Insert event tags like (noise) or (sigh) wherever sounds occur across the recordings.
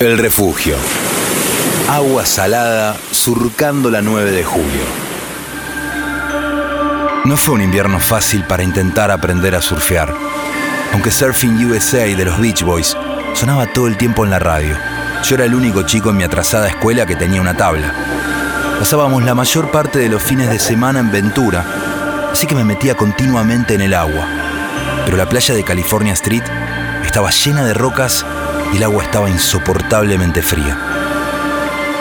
El refugio. Agua salada surcando la 9 de julio. No fue un invierno fácil para intentar aprender a surfear, aunque Surfing USA de los Beach Boys sonaba todo el tiempo en la radio. Yo era el único chico en mi atrasada escuela que tenía una tabla. Pasábamos la mayor parte de los fines de semana en Ventura, así que me metía continuamente en el agua. Pero la playa de California Street estaba llena de rocas y el agua estaba insoportablemente fría.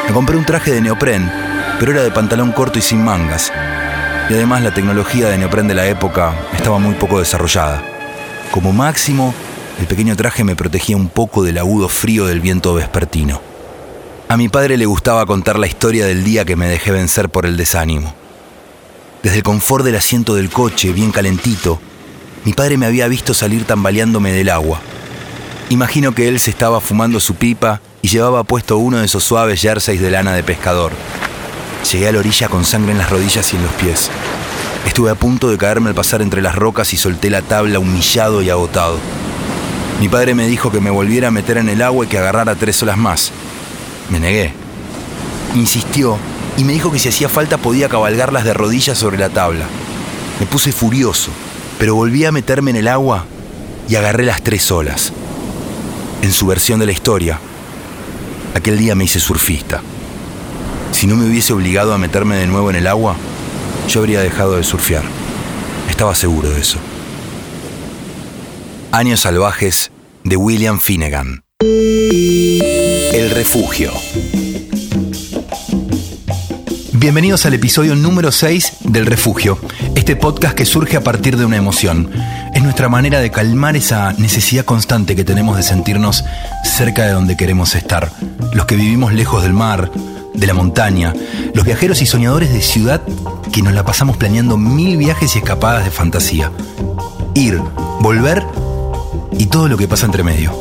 Me compré un traje de neopren, pero era de pantalón corto y sin mangas. Y además la tecnología de neopren de la época estaba muy poco desarrollada. Como máximo, el pequeño traje me protegía un poco del agudo frío del viento vespertino. A mi padre le gustaba contar la historia del día que me dejé vencer por el desánimo. Desde el confort del asiento del coche, bien calentito, mi padre me había visto salir tambaleándome del agua. Imagino que él se estaba fumando su pipa y llevaba puesto uno de esos suaves jerseys de lana de pescador. Llegué a la orilla con sangre en las rodillas y en los pies. Estuve a punto de caerme al pasar entre las rocas y solté la tabla humillado y agotado. Mi padre me dijo que me volviera a meter en el agua y que agarrara tres olas más. Me negué. Insistió y me dijo que si hacía falta podía cabalgarlas de rodillas sobre la tabla. Me puse furioso, pero volví a meterme en el agua y agarré las tres olas. En su versión de la historia, aquel día me hice surfista. Si no me hubiese obligado a meterme de nuevo en el agua, yo habría dejado de surfear. Estaba seguro de eso. Años salvajes de William Finnegan. El refugio. Bienvenidos al episodio número 6 del Refugio, este podcast que surge a partir de una emoción. Es nuestra manera de calmar esa necesidad constante que tenemos de sentirnos cerca de donde queremos estar. Los que vivimos lejos del mar, de la montaña, los viajeros y soñadores de ciudad que nos la pasamos planeando mil viajes y escapadas de fantasía. Ir, volver y todo lo que pasa entre medio.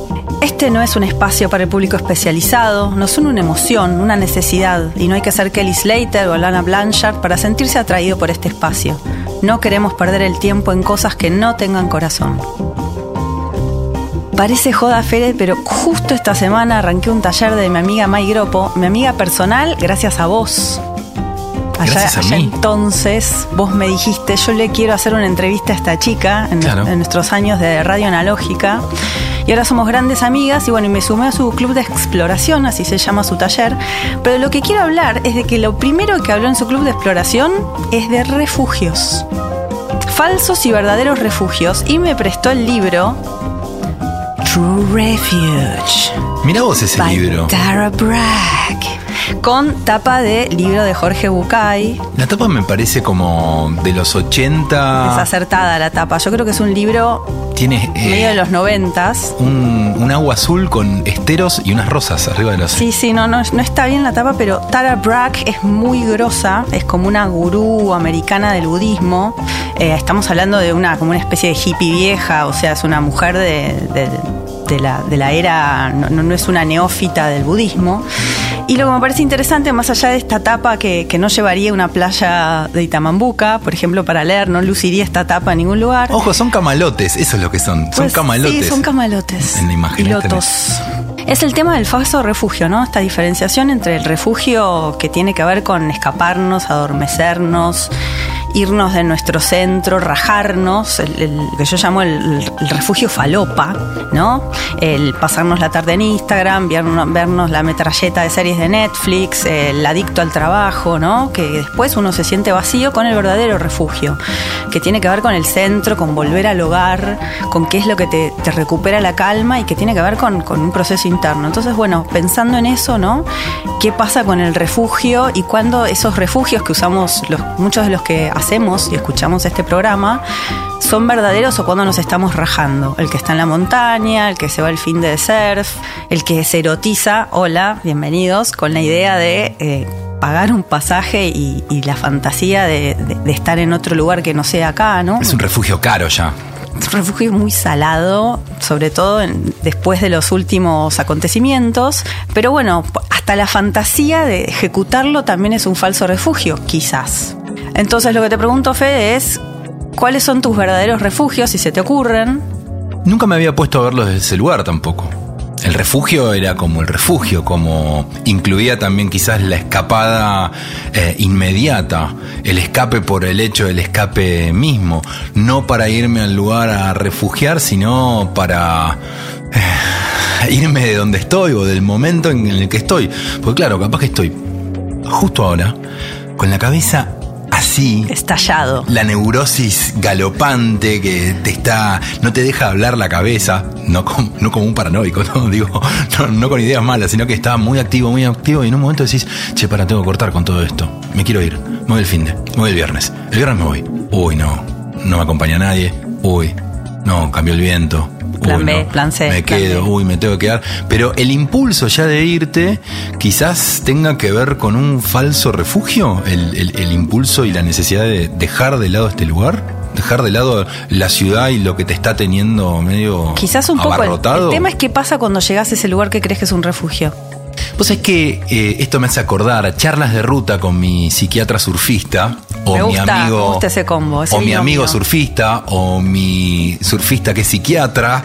Este no es un espacio para el público especializado, nos son una emoción, una necesidad, y no hay que ser Kelly Slater o Lana Blanchard para sentirse atraído por este espacio. No queremos perder el tiempo en cosas que no tengan corazón. Parece joda Fede, pero justo esta semana arranqué un taller de mi amiga May Gropo, mi amiga personal, gracias a vos. Allá, entonces vos me dijiste, yo le quiero hacer una entrevista a esta chica en, Claro. en nuestros años de radio analógica. Y ahora somos grandes amigas y bueno, y me sumé a su club de exploración, así se llama su taller. Pero lo que quiero hablar es de que lo primero que habló en su club de exploración es de refugios. Falsos y verdaderos refugios. Y me prestó el libro True Refuge. Mira vos ese libro. Tara Bragg. Con tapa de libro de Jorge Bucay. La tapa me parece como de los 80. Es acertada la tapa. Yo creo que es un libro Tiene eh, medio de los noventas. un, un agua azul con esteros y unas rosas arriba de los. Sí, sí, no, no, no está bien la tapa, pero Tara Bragg es muy grosa, es como una gurú americana del budismo. Eh, estamos hablando de una, como una especie de hippie vieja, o sea, es una mujer de, de- de la, de la era, no, no- no es una neófita del budismo. Y lo que me parece interesante, más allá de esta tapa que, que no llevaría una playa de Itamambuca, por ejemplo, para leer, no luciría esta tapa en ningún lugar. Ojo, son camalotes, eso es lo que son. Son Pues, camalotes. Sí, son camalotes. En la imagen Pilotos. Es el tema del falso refugio, ¿no? Esta diferenciación entre el refugio que tiene que ver con escaparnos, adormecernos, irnos de nuestro centro, rajarnos, el, que yo llamo el, refugio falopa, ¿no? El pasarnos la tarde en Instagram, vernos, vernos la metralleta de series de Netflix, el adicto al trabajo, ¿no? Que después uno se siente vacío con el verdadero refugio, que tiene que ver con el centro, con volver al hogar, con qué es lo que te, recupera la calma y que tiene que ver con, con un proceso interno. Entonces, bueno, pensando en eso, ¿no? ¿Qué pasa con el refugio y cuándo esos refugios que usamos muchos de los que hacemos y escuchamos este programa son verdaderos o cuando nos estamos rajando? El que está en la montaña, el que se va al fin de surf, el que se erotiza, hola, bienvenidos, con la idea de... eh, pagar un pasaje y, y la fantasía de, de- de estar en otro lugar que no sea acá, ¿no? Es un refugio caro ya. Es un refugio muy salado, sobre todo en- después de los últimos acontecimientos. Pero bueno, hasta la fantasía de ejecutarlo también es un falso refugio, quizás. Entonces lo que te pregunto, Fede, es cuáles son tus verdaderos refugios, si se te ocurren. Nunca me había puesto a verlo desde ese lugar tampoco. El refugio era como el refugio, como incluía también quizás la escapada eh, inmediata, el escape por el hecho del escape mismo, no para irme al lugar a refugiar, sino para eh, irme de donde estoy o del momento en el que estoy. Porque claro, capaz que estoy justo ahora con la cabeza así. Estallado. La neurosis galopante que te está. no te deja hablar la cabeza. No, como, no como un paranoico, no (laughs) digo, no, con ideas malas, sino que está muy activo, muy activo. Y en un momento decís, che, para, tengo que cortar con todo esto. Me quiero ir. Me voy el fin de. Me voy el viernes. El viernes me voy. Uy, no. No me acompaña nadie. Uy. No, cambió el viento Plan B, plan C. Me quedo, uy, me tengo que quedar. Pero el impulso ya de irte quizás tenga que ver con un falso refugio, el, impulso y la necesidad de dejar de lado este lugar dejar de lado la ciudad y lo que te está teniendo medio Quizás un poco el, el, tema es qué pasa cuando llegas a ese lugar que crees que es un refugio. Pues es que eh, esto me hace acordar a charlas de ruta con mi psiquiatra surfista o mi amigo ese combo, o mi amigo surfista o mi surfista que es psiquiatra.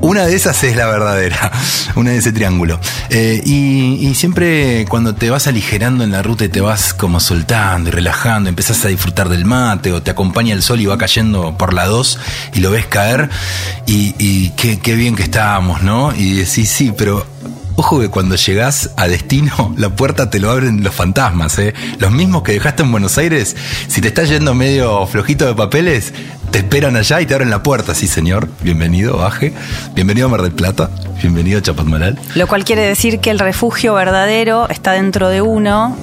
Una de esas es la verdadera, (laughs) una de ese triángulo. Eh, y, siempre cuando te vas aligerando en la ruta y te vas como soltando y relajando, empezás a disfrutar del mate o te acompaña el sol y va cayendo por la 2 y lo ves caer y, qué, qué bien que estábamos, ¿no? Y decís, sí, pero Ojo que cuando llegás a destino, (laughs) la puerta te lo abren los fantasmas, ¿eh? Los mismos que dejaste en Buenos Aires, si te estás yendo medio flojito de papeles, te esperan allá y te abren la puerta. Sí, señor, bienvenido, baje. Bienvenido a Mar del Plata, bienvenido a Chapadmalal. Lo cual quiere decir que el refugio verdadero está dentro de uno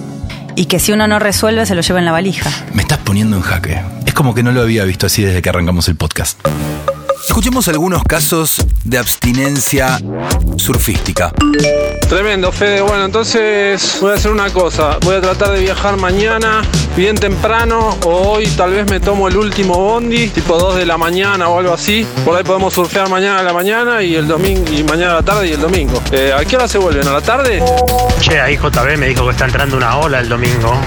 y que si uno no resuelve se lo lleva en la valija. Me estás poniendo en jaque. Es como que no lo había visto así desde que arrancamos el podcast. Escuchemos algunos casos de abstinencia surfística. Tremendo, Fede. Bueno, entonces voy a hacer una cosa. Voy a tratar de viajar mañana bien temprano o hoy tal vez me tomo el último bondi, tipo 2 de la mañana o algo así. Por ahí podemos surfear mañana a la mañana y el domingo y mañana a la tarde y el domingo. Eh, ¿A qué hora se vuelven? ¿A la tarde? Che, ahí JB me dijo que está entrando una ola el domingo.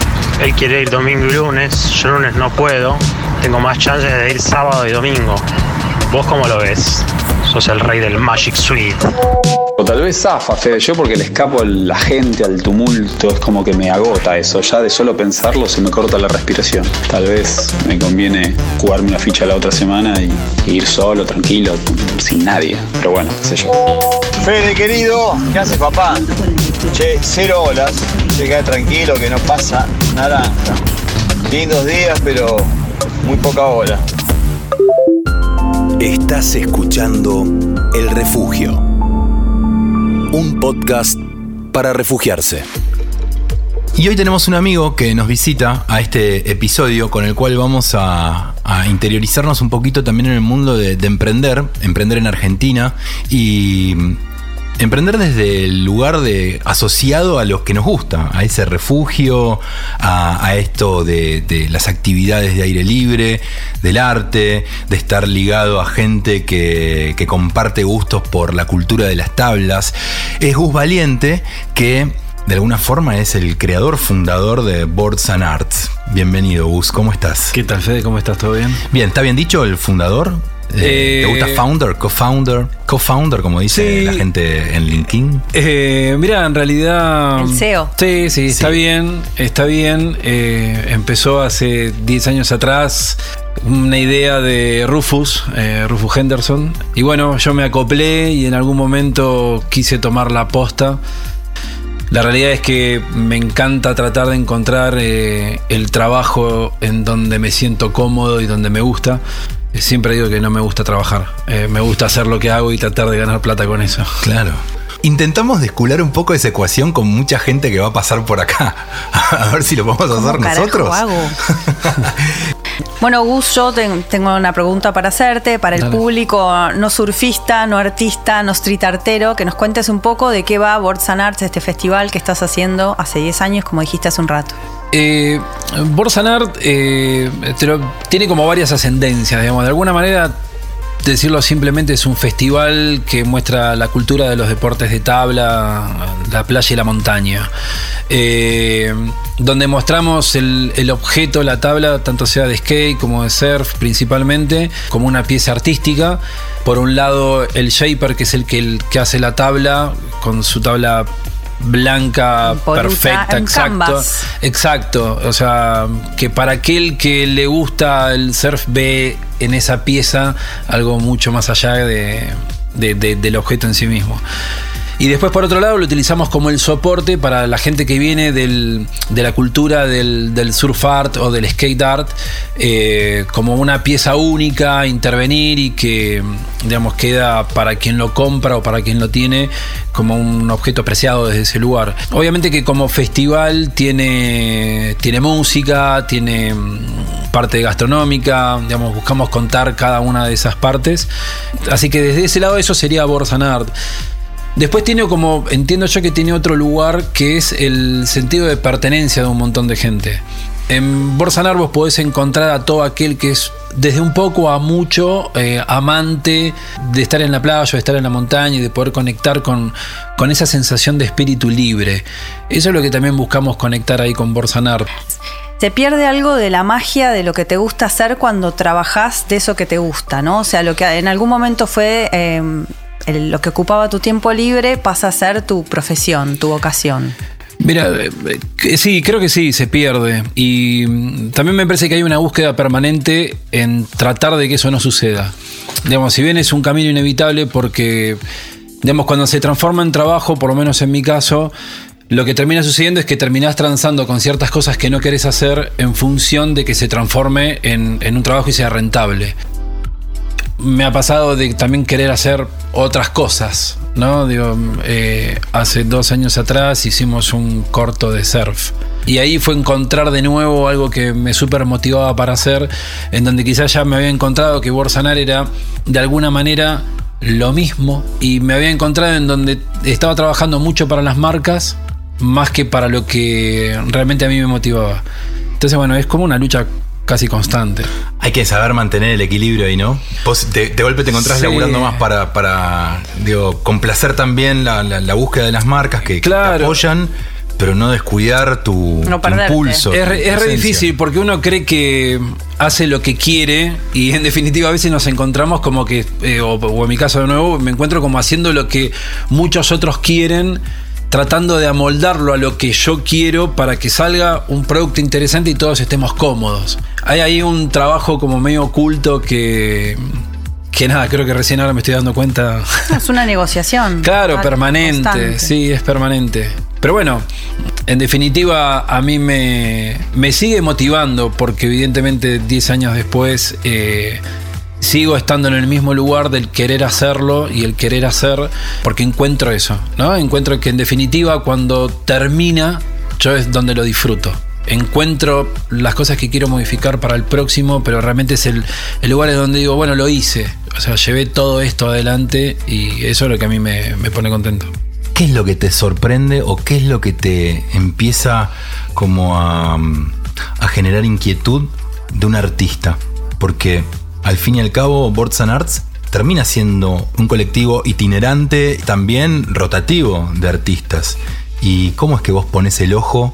Él quiere ir domingo y lunes. Yo lunes no puedo. Tengo más chances de ir sábado y domingo. ¿Vos cómo lo ves? Sos el rey del Magic Suite. O tal vez zafa, Fede, yo porque le escapo a la gente, al tumulto, es como que me agota eso. Ya de solo pensarlo se me corta la respiración. Tal vez me conviene jugarme una ficha la otra semana y, ir solo, tranquilo, sin nadie. Pero bueno, qué sé yo. Fede, querido, ¿qué haces, papá? Che, cero olas. Queda tranquilo, que no pasa naranja. Lindos días, pero muy poca ola. Estás escuchando El Refugio, un podcast para refugiarse. Y hoy tenemos un amigo que nos visita a este episodio con el cual vamos a, interiorizarnos un poquito también en el mundo de emprender, emprender en Argentina y emprender desde el lugar de asociado a los que nos gusta, a ese refugio, a, esto de, las actividades de aire libre, del arte, de estar ligado a gente que, que comparte gustos por la cultura de las tablas. Es Gus Valiente que de alguna forma es el creador fundador de Boards and Arts. Bienvenido, Gus, ¿cómo estás? ¿Qué tal, Fede? ¿Cómo estás? ¿Todo bien? Bien, ¿está bien dicho el fundador? Eh, ¿Te gusta founder, co-founder, co-founder, como dice la gente en LinkedIn? Eh, mira, en realidad. El CEO. Sí, sí, está bien, está bien. Eh, empezó hace 10 años atrás una idea de Rufus, Rufus Henderson. Y bueno, yo me acoplé y en algún momento quise tomar la posta. La realidad es que me encanta tratar de encontrar el trabajo en donde me siento cómodo y donde me gusta. Siempre digo que no me gusta trabajar. Eh, me gusta hacer lo que hago y tratar de ganar plata con eso. Claro. Intentamos descular un poco esa ecuación con mucha gente que va a pasar por acá. (laughs) A ver si lo podemos hacer nosotros. Hago? (laughs) bueno, Gus, yo tengo una pregunta para hacerte, para el público no surfista, no artista, no street artero, que nos cuentes un poco de qué va Boards and Arts, este festival que estás haciendo hace 10 años, como dijiste hace un rato. Eh, Borsanart eh, tiene como varias ascendencias, digamos. De alguna manera, decirlo simplemente, es un festival que muestra la cultura de los deportes de tabla la playa y la montaña. Eh, donde mostramos el, objeto, la tabla, tanto sea de skate como de surf principalmente, como una pieza artística. Por un lado, el shaper, que es el que hace la tabla, con su tabla blanca, perfecta, exacto. canvas. Exacto. O sea, que para aquel que le gusta el surf ve en esa pieza algo mucho más allá de, de- de- del objeto en sí mismo. Y después, por otro lado, lo utilizamos como el soporte para la gente que viene del- de la cultura del, del surf art o del skate art, eh, como una pieza única, intervenir y que, digamos, queda para quien lo compra o para quien lo tiene como un objeto apreciado desde ese lugar. Obviamente que como festival tiene, tiene música, tiene mm, parte gastronómica, digamos, buscamos contar cada una de esas partes. Así que desde ese lado eso sería Borsan Art. Después tiene como, entiendo yo que tiene otro lugar que es el sentido de pertenencia de un montón de gente. En Borsanar vos podés encontrar a todo aquel que es desde un poco a mucho eh, amante de estar en la playa, de estar en la montaña y de poder conectar con, con esa sensación de espíritu libre. Eso es lo que también buscamos conectar ahí con Borsanar. Se pierde algo de la magia de lo que te gusta hacer cuando trabajás de eso que te gusta, ¿no? O sea, lo que en algún momento fue eh, lo que ocupaba tu tiempo libre pasa a ser tu profesión, tu vocación. Mira, eh, que sí, creo que sí, se pierde. Y mm, también me parece que hay una búsqueda permanente en tratar de que eso no suceda. Digamos, si bien es un camino inevitable porque, digamos, cuando se transforma en trabajo, por lo menos en mi caso, lo que termina sucediendo es que terminás transando con ciertas cosas que no querés hacer en función de que se transforme en un trabajo y sea rentable me ha pasado de también querer hacer otras cosas, ¿no? Eh, hace dos años atrás hicimos un corto de surf. Y ahí fue encontrar de nuevo algo que me súper motivaba para hacer, en donde quizás ya me había encontrado que Borsanar era de alguna manera lo mismo y me había encontrado en donde estaba trabajando mucho para las marcas más que para lo que realmente a mí me motivaba. Entonces, bueno, es como una lucha casi constante. Hay que saber mantener el equilibrio ahí, ¿no? Vos de, de golpe te encontrás Sí. laburando más para, para digo, complacer también la, la- la búsqueda de las marcas que, que te apoyan, pero no descuidar tu, No tu perderte. impulso. Es, tu re, es re esencia. difícil porque uno cree que hace lo que quiere y en definitiva a veces nos encontramos como que, eh, o, o en mi caso de nuevo, me encuentro como haciendo lo que muchos otros quieren, tratando de amoldarlo a lo que yo quiero para que salga un producto interesante y todos estemos cómodos. Hay ahí un trabajo como medio oculto que... Que nada, creo que recién ahora me estoy dando cuenta. Es una negociación. (laughs) Claro, Ah, permanente, constante. sí, es permanente. Pero bueno, en definitiva a mí me, me sigue motivando porque evidentemente 10 años después eh, sigo estando en el mismo lugar del querer hacerlo y el querer hacer porque encuentro eso, ¿no? Encuentro que en definitiva cuando termina yo es donde lo disfruto. Encuentro las cosas que quiero modificar para el próximo, pero realmente es el, el lugar en donde digo, bueno, lo hice. O sea, llevé todo esto adelante y eso es lo que a mí me, me pone contento. ¿Qué es lo que te sorprende o qué es lo que te empieza como a, a generar inquietud de un artista? Porque al fin y al cabo, Boards and Arts termina siendo un colectivo itinerante, también rotativo de artistas. ¿Y cómo es que vos pones el ojo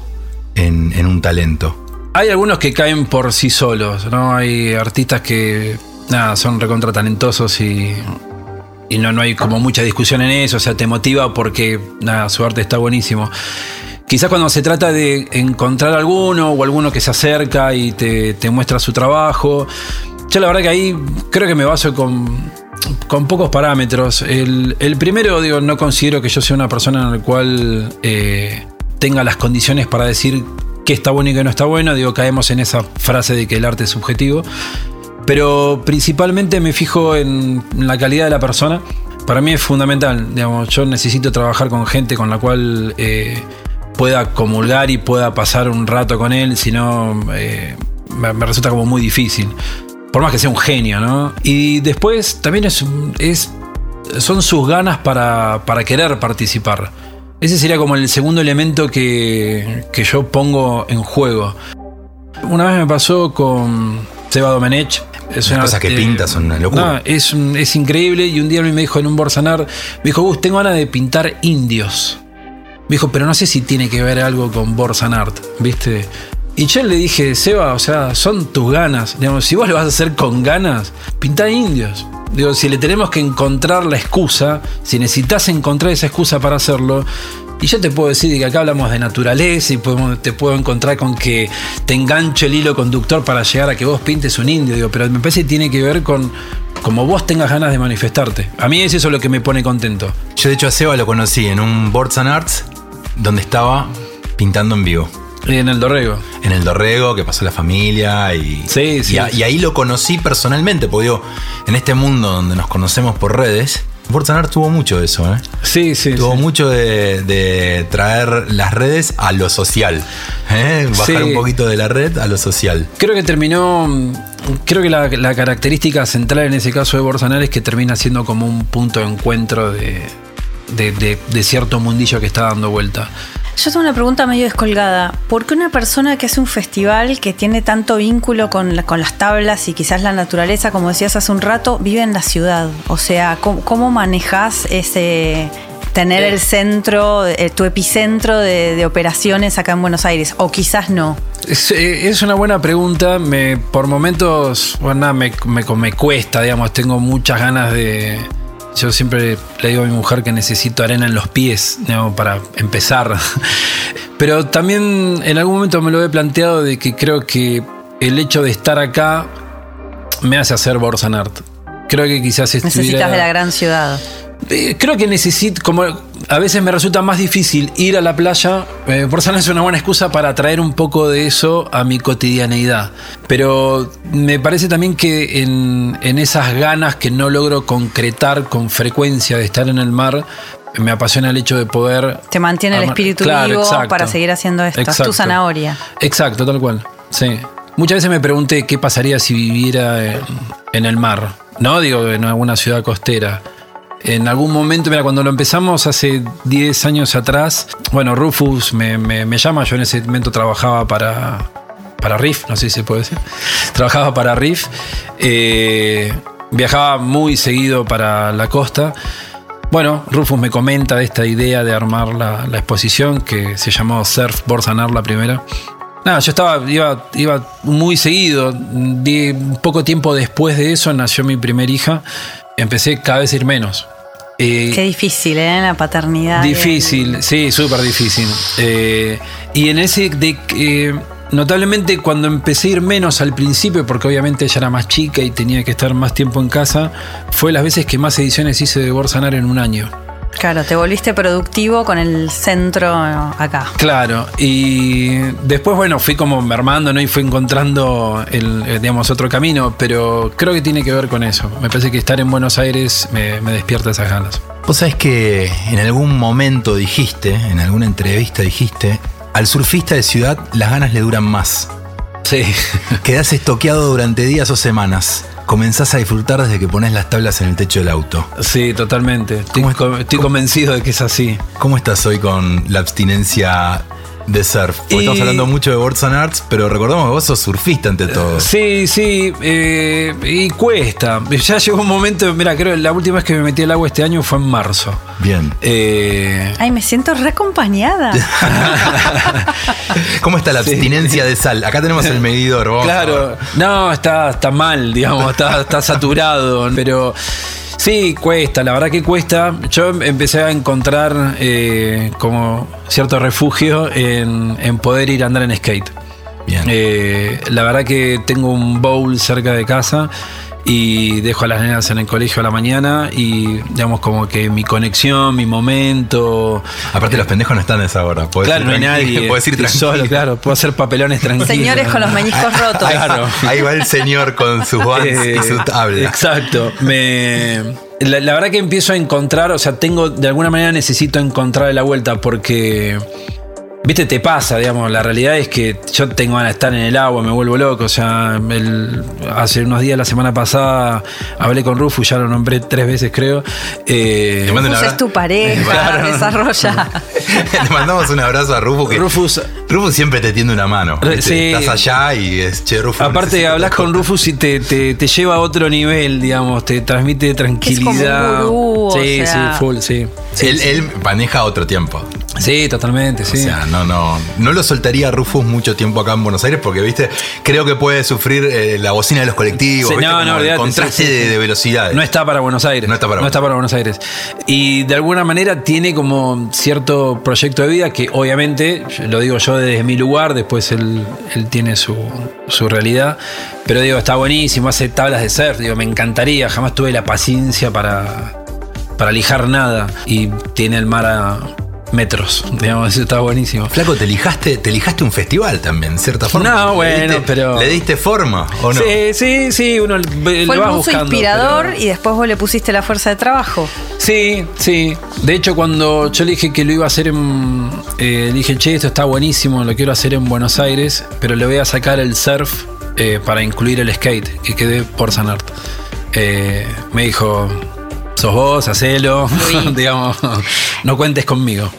en, un talento? Hay algunos que caen por sí solos, ¿no? Hay artistas que nada, son recontra talentosos y, y no, no hay como mucha discusión en eso, o sea, te motiva porque nada, su arte está buenísimo. Quizás cuando se trata de encontrar alguno o alguno que se acerca y te, te muestra su trabajo, yo la verdad que ahí creo que me baso con, con pocos parámetros. El, el primero, digo, no considero que yo sea una persona en la cual eh, tenga las condiciones para decir qué está bueno y qué no está bueno. Digo, caemos en esa frase de que el arte es subjetivo. Pero principalmente me fijo en la calidad de la persona. Para mí es fundamental. Digamos, yo necesito trabajar con gente con la cual eh, pueda comulgar y pueda pasar un rato con él. Si no, eh, me, me resulta como muy difícil. Por más que sea un genio, ¿no? Y después también es, es son sus ganas para, para querer participar. Ese sería como el segundo elemento que, que yo pongo en juego. Una vez me pasó con Seba Domenech. Es Las cosas que pinta son una locura. No, es, es increíble. Y un día a mí me dijo en un Borsanar, me dijo, Gus, tengo ganas de pintar indios. Me dijo, pero no sé si tiene que ver algo con Borsan Art, ¿viste? Y yo le dije, Seba, o sea, son tus ganas. Digamos, si vos lo vas a hacer con ganas, pintá indios. Digo, si le tenemos que encontrar la excusa, si necesitas encontrar esa excusa para hacerlo, y yo te puedo decir que acá hablamos de naturaleza y podemos- te puedo encontrar con que te engancho el hilo conductor para llegar a que vos pintes un indio, digo, pero me parece que tiene que ver con como vos tengas ganas de manifestarte. A mí es eso lo que me pone contento. Yo de hecho a Seba lo conocí en un Boards and Arts donde estaba pintando en vivo. Y en el Dorrego. En el Dorrego, que pasó la familia y, Sí, sí. y, a- y ahí lo conocí personalmente, porque digo, en este mundo donde nos conocemos por redes, Arts tuvo mucho de eso, ¿eh? Sí, sí. Tuvo sí. mucho de, de traer las redes a lo social. ¿eh? Bajar Sí. un poquito de la red a lo social. Creo que terminó. Creo que la, la característica central en ese caso de Bolsonaro es que termina siendo como un punto de encuentro de- de cierto mundillo que está dando vuelta. Yo tengo una pregunta medio descolgada. ¿Por qué una persona que hace un festival que tiene tanto vínculo con, la- con las tablas y quizás la naturaleza, como decías hace un rato, vive en la ciudad? O sea, ¿cómo, cómo manejas ese tener el centro, eh, tu epicentro de, de operaciones acá en Buenos Aires? O quizás no. Es, eh, es una buena pregunta. Me, por momentos, bueno, nada, me, me- me cuesta, digamos. Tengo muchas ganas de. Yo siempre le digo a mi mujer que necesito arena en los pies digamos, para empezar. (laughs) Pero también en algún momento me lo he planteado de que creo que el hecho de estar acá me hace hacer Borsan Art. Creo que quizás estuviera... Necesitas de la gran ciudad. Eh, Creo que necesito, como a veces me resulta más difícil ir a la playa, eh, por eso es una buena excusa para traer un poco de eso a mi cotidianeidad. Pero me parece también que en, en esas ganas que no logro concretar con frecuencia de estar en el mar, me apasiona el hecho de poder... Te mantiene el espíritu Claro, vivo exacto. para seguir haciendo esto. Es tu zanahoria. Exacto, tal cual. Sí. Muchas veces me pregunté qué pasaría si viviera en, en el mar. No digo en alguna ciudad costera. En algún momento, mira, cuando lo empezamos hace 10 años atrás, bueno, Rufus me, me- me llama, yo en ese momento trabajaba para, para Riff, no sé si se puede decir. (laughs) Trabajaba para Riff, eh, viajaba muy seguido para la costa. Bueno, Rufus me comenta de esta idea de armar la, la exposición que se llamó Surf Borsanar la primera. Nada, yo estaba, iba, iba muy seguido. Un poco tiempo después de eso nació mi primera hija. Empecé cada vez a ir menos. Eh, Qué difícil, ¿eh? La paternidad. Difícil, sí, súper difícil. Eh, y en ese, de, eh, notablemente cuando empecé a ir menos al principio, porque obviamente ella era más chica y tenía que estar más tiempo en casa, fue las veces que más ediciones hice de Borsanar en un año. Claro, te volviste productivo con el centro acá. Claro, y después, bueno, fui como mermando, ¿no? Y fui encontrando, el, eh, digamos, otro camino, pero creo que tiene que ver con eso. Me parece que estar en Buenos Aires me, me despierta esas ganas. Vos sabés que en algún momento dijiste, en alguna entrevista dijiste, al surfista de ciudad las ganas le duran más. Sí. (laughs) Quedás estoqueado durante días o semanas. Comenzás a disfrutar desde que pones las tablas en el techo del auto. Sí, totalmente. Estoy, ¿Cómo es- co- estoy cómo- convencido de que es así. ¿Cómo estás hoy con la abstinencia de surf? Porque Y- estamos hablando mucho de Boards and Arts, pero recordemos que vos sos surfista ante todo. Sí, sí, eh, y cuesta. Ya llegó un momento, mira, creo que la última vez que me metí al agua este año fue en marzo. Bien. Eh, Ay, me siento reacompañada. (laughs) ¿Cómo está la Sí. abstinencia de sal? Acá tenemos el medidor. vamos claro, no, está, está mal, digamos, está, está saturado, pero sí, cuesta, la verdad que cuesta. Yo empecé a encontrar eh, como cierto refugio en, en poder ir a andar en skate. Bien. Eh, la verdad que tengo un bowl cerca de casa y dejo a las nenas en el colegio a la mañana y digamos como que mi conexión, mi momento... Aparte los pendejos no están a esa hora. Podés Claro, ir no hay nadie. (laughs) Podés ir tranquilo. solo, claro, puedo hacer papelones tranquilos. Señores con los meñiscos rotos. Claro. (laughs) Ahí va el señor con sus Eh, y su tabla. Exacto. Me, la, la verdad que empiezo a encontrar, o sea, tengo, de alguna manera necesito encontrar la vuelta porque, viste, te pasa, digamos, la realidad es que yo tengo ganas de estar en el agua, me vuelvo loco, o sea, el- hace unos días, la semana pasada, hablé con Rufus, ya lo nombré tres veces creo. Eh, un Rufus es tu pareja, (laughs) Claro. desarrolla. (laughs) Le mandamos un abrazo a Rufus que Rufus, Rufus siempre te tiende una mano. Re- ¿viste? sí. Estás allá y es che Rufus. aparte hablas con toque". Rufus y te, te- te lleva a otro nivel, digamos, te transmite tranquilidad. gurú, o sí, sea. sí, full, sí. Sí, él, sí. él maneja otro tiempo. Sí, totalmente, sí. O sea, no, no, no lo soltaría a Rufus mucho tiempo acá en Buenos Aires porque, viste, creo que puede sufrir eh, la bocina de los colectivos. Sí, ¿viste? no, Como no, el olvidate, contraste sí, sí, de, sí. de velocidades. No está para Buenos Aires. No está para no está para Buenos Aires. Y de alguna manera tiene como cierto proyecto de vida que obviamente, lo digo yo desde mi lugar, después él, él tiene su, su realidad. Pero digo, está buenísimo, hace tablas de surf, digo, me encantaría, jamás tuve la paciencia para, para lijar nada. Y tiene el mar a metros, digamos, eso está buenísimo. Flaco, te lijaste, te lijaste un festival también, en cierta forma. No, ¿Le bueno, diste- pero- ¿Le diste forma o no? Sí, sí, sí, uno le, Fue el va buscando. inspirador pero- y después vos le pusiste la fuerza de trabajo. Sí, sí. De hecho, cuando yo le dije que lo iba a hacer en. eh, dije, che, esto está buenísimo, lo quiero hacer en Buenos Aires, pero le voy a sacar el surf eh, para incluir el skate, que quedé por Sanart. Eh, me dijo, sos vos, hacelo, (laughs) digamos, no cuentes conmigo.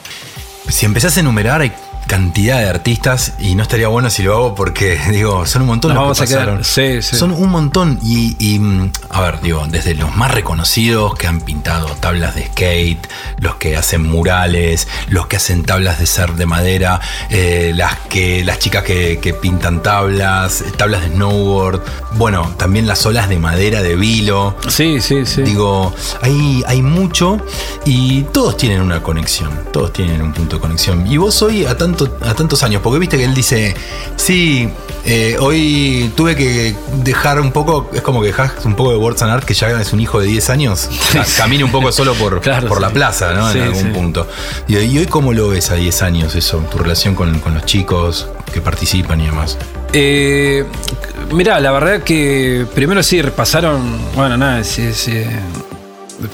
Si empezás a enumerar, hay cantidad de artistas y no estaría bueno si lo hago porque, (laughs) digo, son un montón los vamos que a quedar- pasaron. sí, sí. Son un montón y, y, mm, a ver, digo, desde los más reconocidos que han pintado tablas de skate, los que hacen murales, los que hacen tablas de ser de madera, eh, las que las chicas que, que pintan tablas, tablas de snowboard, bueno, también las olas de madera de vilo. Sí, sí, sí. Digo, hay, hay mucho y todos tienen una conexión, todos tienen un punto de conexión. Y vos hoy a, tanto, a tantos años, porque viste que él dice, sí, eh, hoy tuve que dejar un poco, es como que dejas un poco de Words and Art, que ya es un hijo de 10 años, ca- camine un poco solo por, (laughs) Claro, por la plaza, ¿no? Sí, en algún sí. punto. Y, y hoy cómo lo ves a 10 años eso, tu relación con, con los chicos que participan y demás. Eh, mirá, la verdad que primero sí repasaron, bueno, nada, sí,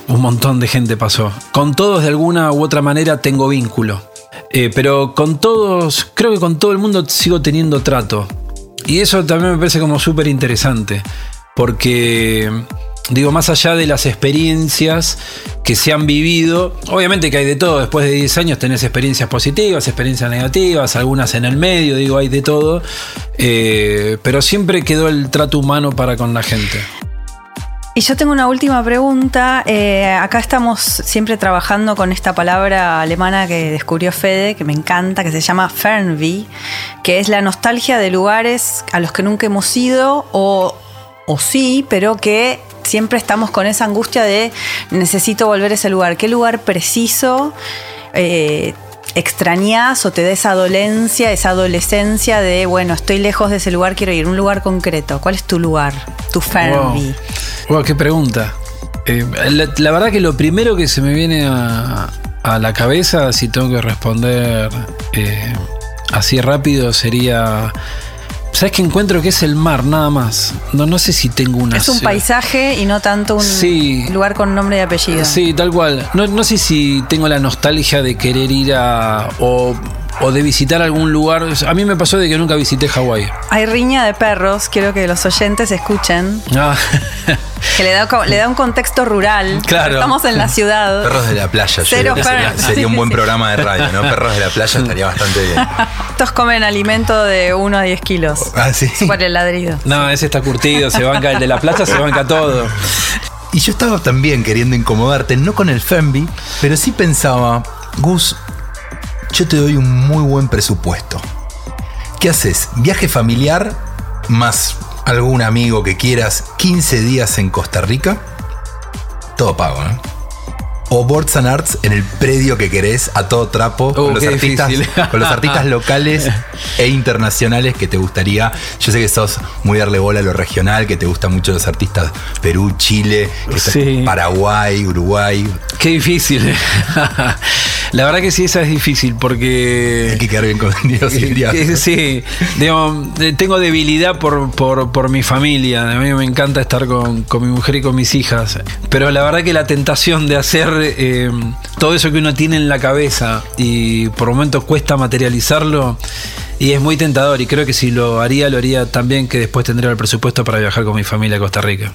un montón de gente pasó. Con todos de alguna u otra manera tengo vínculo. Eh, pero con todos, creo que con todo el mundo sigo teniendo trato. Y eso también me parece como súper interesante. Porque, digo, más allá de las experiencias que se han vivido, obviamente que hay de todo. Después de 10 años tenés experiencias positivas, experiencias negativas, algunas en el medio, digo, hay de todo. Eh, pero siempre quedó el trato humano para con la gente. Y yo tengo una última pregunta. Eh, acá estamos siempre trabajando con esta palabra alemana que descubrió Fede, que me encanta, que se llama Fernweh, que es la nostalgia de lugares a los que nunca hemos ido o, sí, pero que siempre estamos con esa angustia de necesito volver a ese lugar. ¿Qué lugar preciso? eh, extrañas o te da esa dolencia, esa adolescencia de, bueno, estoy lejos de ese lugar, quiero ir a un lugar concreto. ¿Cuál es tu lugar? Tu Fernweh. Wow. Wow, qué pregunta. Eh, la, la verdad que lo primero que se me viene a, a la cabeza, si tengo que responder eh, así rápido, sería. ¿Sabes qué encuentro que es el mar, nada más? No, no sé si tengo una. Es un ciudad. paisaje y no tanto un Sí. lugar con nombre y apellido. Sí, tal cual. No, no sé si tengo la nostalgia de querer ir a. o, o de visitar algún lugar. A mí me pasó de que nunca visité Hawái. Hay riña de perros, quiero que los oyentes escuchen, Ah, que le da, co- le da un contexto rural. Claro. Estamos en la ciudad. Perros de la playa, yo Cero creo que sería, perros. sería un buen programa de radio, ¿no? Perros de la playa estaría bastante bien. (laughs) Estos comen alimento de 1 a 10 kilos. Ah, sí. Por el ladrido. no, ese está curtido, se banca el de la playa, se banca todo. Y yo estaba también queriendo incomodarte, no con el Fembi, pero sí pensaba, Gus, yo te doy un muy buen presupuesto. ¿Qué haces? ¿Viaje familiar más algún amigo que quieras 15 días en Costa Rica? Todo pago, ¿no? O Boards and Arts en el predio que querés a todo trapo con, Oh, los qué artistas, con los artistas (laughs) locales e internacionales que te gustaría. Yo sé que sos muy darle bola a lo regional, que te gustan mucho los artistas Perú, Chile, Sí. Paraguay, Uruguay. Qué difícil. (laughs) La verdad que sí, esa es difícil porque... Hay que quedar bien con (laughs) Dios y el diablo. Sí, digamos, tengo debilidad por, por, por mi familia. A mí me encanta estar con, con mi mujer y con mis hijas. Pero la verdad que la tentación de hacer eh, todo eso que uno tiene en la cabeza y por momentos cuesta materializarlo. Y es muy tentador y creo que si lo haría, lo haría también que después tendría el presupuesto para viajar con mi familia a Costa Rica.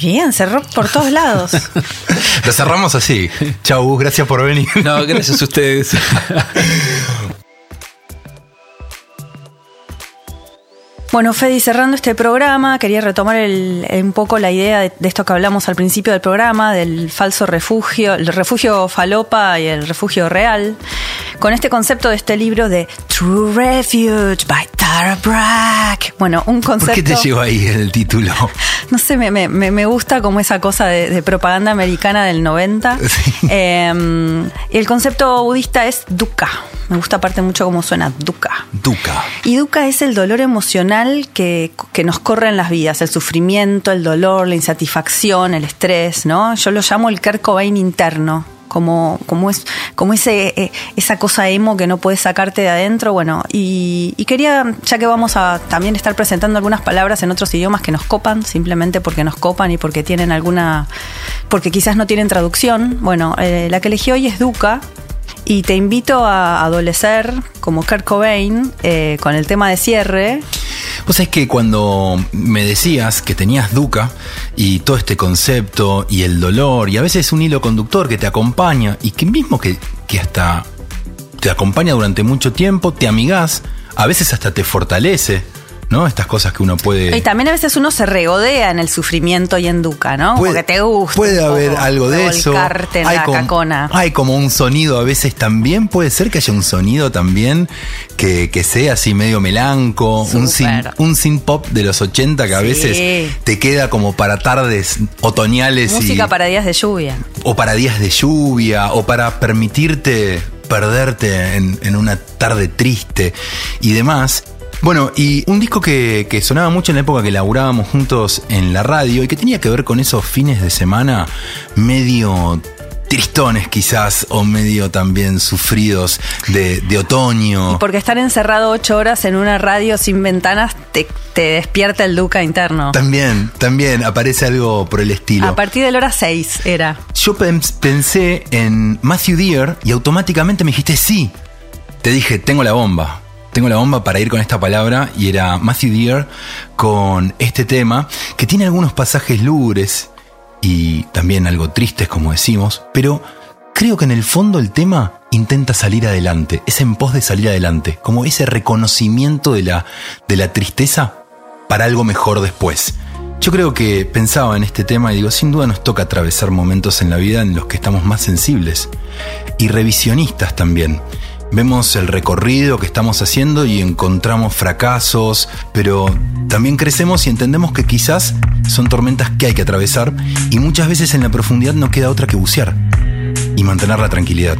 Bien, cerró por todos lados. (laughs) Lo cerramos así. Chau, gracias por venir. No, gracias a ustedes. (laughs) Bueno, Fede, cerrando este programa, quería retomar el- un poco la idea de, de esto que hablamos al principio del programa, del falso refugio, el refugio falopa y el refugio real, con este concepto de este libro de True Refuge by Tara Brach. Bueno, un ¿Por concepto... qué te llevo ahí el título? (laughs) No sé, me, me- me- gusta como esa cosa de, de propaganda americana del 90. (laughs) Sí. Eh, y el concepto budista es dukkha. Me gusta aparte mucho cómo suena dukkha. Duca. Y dukkha es el dolor emocional que, nos corre en las vidas, el sufrimiento, el dolor, la insatisfacción, el estrés, ¿no? Yo lo llamo el Kurt interno. Como, como, es, como ese, eh, esa cosa emo que no puedes sacarte de adentro. Bueno, y, quería, ya que vamos a también estar presentando algunas palabras en otros idiomas que nos copan, simplemente porque nos copan y porque tienen alguna. porque quizás no tienen traducción. Bueno, eh, la que elegí hoy es dukkha, y te invito a adolecer como Kurt Cobain eh, con el tema de cierre. Vos sabés que cuando me decías que tenías Duca y todo este concepto y el dolor y a veces un hilo conductor que te acompaña y que mismo que, que hasta te acompaña durante mucho tiempo, te amigás, a veces hasta te fortalece, ¿no? Estas cosas que uno puede... Y también a veces uno se regodea en el sufrimiento y en Duca, ¿no? Puede- Porque te gusta. Puede haber algo de eso. en la como, cacona. hay como un sonido a veces también. Puede ser que haya un sonido también que, que sea así medio melanco. Un sin, Súper. un synth pop de los 80 que a Sí. veces te queda como para tardes otoñales Música y, para días de lluvia. o para días de lluvia o para permitirte perderte en, en una tarde triste y demás. Bueno, y un disco que, que sonaba mucho en la época que laburábamos juntos en la radio y que tenía que ver con esos fines de semana medio tristones quizás o medio también sufridos de, de otoño. Y porque estar encerrado ocho horas en una radio sin ventanas te, te despierta el Duca interno. También, también aparece algo por el estilo. A partir de la hora 6 era. Yo pens- pensé en Matthew Deere y automáticamente me dijiste sí. Te dije, tengo la bomba. Tengo la bomba para ir con esta palabra y era Matthew Deere con este tema que tiene algunos pasajes lúgubres y también algo tristes como decimos, pero creo que en el fondo el tema intenta salir adelante, es en pos de salir adelante, como ese reconocimiento de la, de la tristeza para algo mejor después. Yo creo que pensaba en este tema y digo, sin duda nos toca atravesar momentos en la vida en los que estamos más sensibles y revisionistas también. Vemos el recorrido que estamos haciendo y encontramos fracasos, pero también crecemos y entendemos que quizás son tormentas que hay que atravesar y muchas veces en la profundidad no queda otra que bucear y mantener la tranquilidad.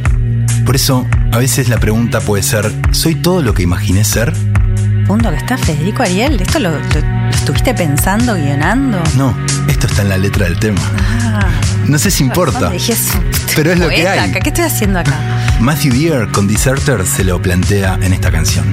Por eso, a veces la pregunta puede ser, ¿soy todo lo que imaginé ser? Punto que está Federico Ariel. ¿Esto lo, lo- lo estuviste pensando, guionando? No, esto está en la letra del tema. Ah, No sé si importa. dije, Pero es lo que hay. ¿Qué estoy haciendo acá? Matthew Deere con Deserter se lo plantea en esta canción.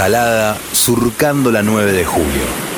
El refugio. Agua salada surcando la 9 de julio.